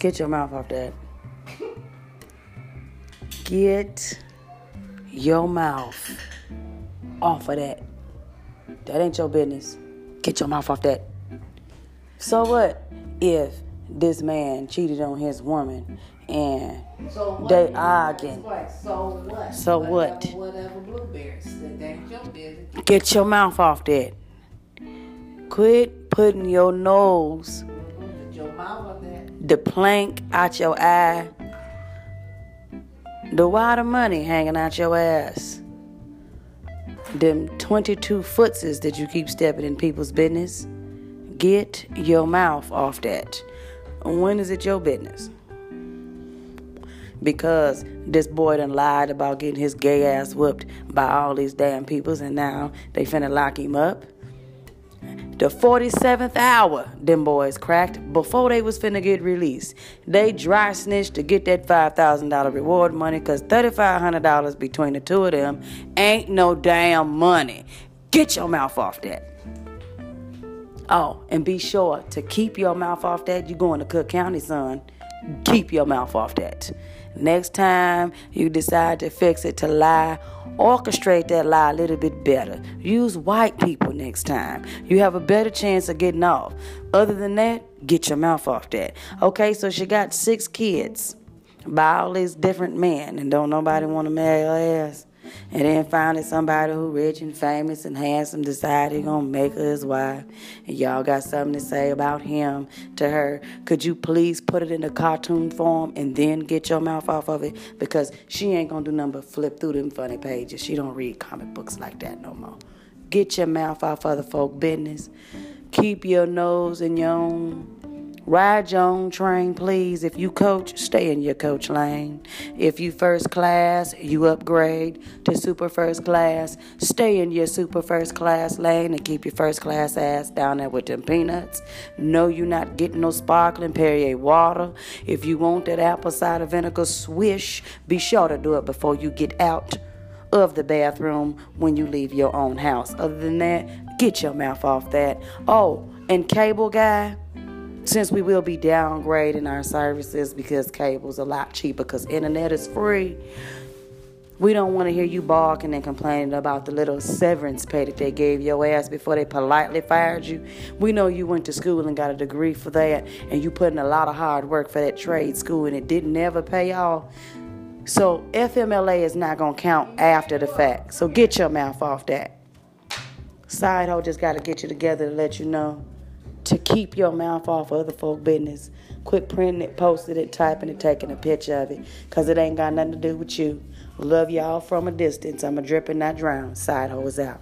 Get your mouth off that. Get your mouth off of that. That ain't your business. Get your mouth off that. So what if this man cheated on his woman and So they arguing? So what? So what? Whatever blueberries. That ain't your business. Get your mouth off that. Quit putting your nose, your mouth. The plank out your eye, the wad of money hanging out your ass, them 22 footses that you keep stepping in people's business. Get your mouth off that. When is it your business? Because this boy done lied about getting his gay ass whooped by all these damn peoples and now they finna lock him up. The 47th hour, them boys cracked before they was finna get released. They dry snitched to get that $5,000 reward money because $3,500 between the two of them ain't no damn money. Get your mouth off that. Oh, and be sure to keep your mouth off that. You going to Cook County, son. Keep your mouth off that. Next time you decide to fix it to lie, orchestrate that lie a little bit better. Use white people next time. You have a better chance of getting off. Other than that, get your mouth off that. Okay, so she got six kids by all these different men, and don't nobody want to marry her ass. And then finally somebody who rich and famous and handsome decided he gonna make her his wife. And y'all got something to say about him to her. Could you please put it in a cartoon form and then get your mouth off of it? Because she ain't gonna do nothing but flip through them funny pages. She don't read comic books like that no more. Get your mouth off other folk business. Keep your nose in your own Ride your own train, please. If you coach, stay in your coach lane. If you first class, you upgrade to super first class. Stay in your super first class lane and keep your first class ass down there with them peanuts. No, you're not getting no sparkling Perrier water. If you want that apple cider vinegar swish, be sure to do it before you get out of the bathroom when you leave your own house. Other than that, get your mouth off that. Oh, and cable guy since we will be downgrading our services because cable's a lot cheaper because internet is free we don't want to hear you barking and complaining about the little severance pay that they gave your ass before they politely fired you. We know you went to school and got a degree for that, and you put in a lot of hard work for that trade school, and it didn't ever pay off. So FMLA is not gonna count after the fact. So get your mouth off that. Side hoe just gotta get you together to let you know to keep your mouth off other folk business. Quit printing it, posting it, typing it, taking a picture of it, cause it ain't got nothing to do with you. Love y'all from a distance. I'm a dripping, not drown. Side is out.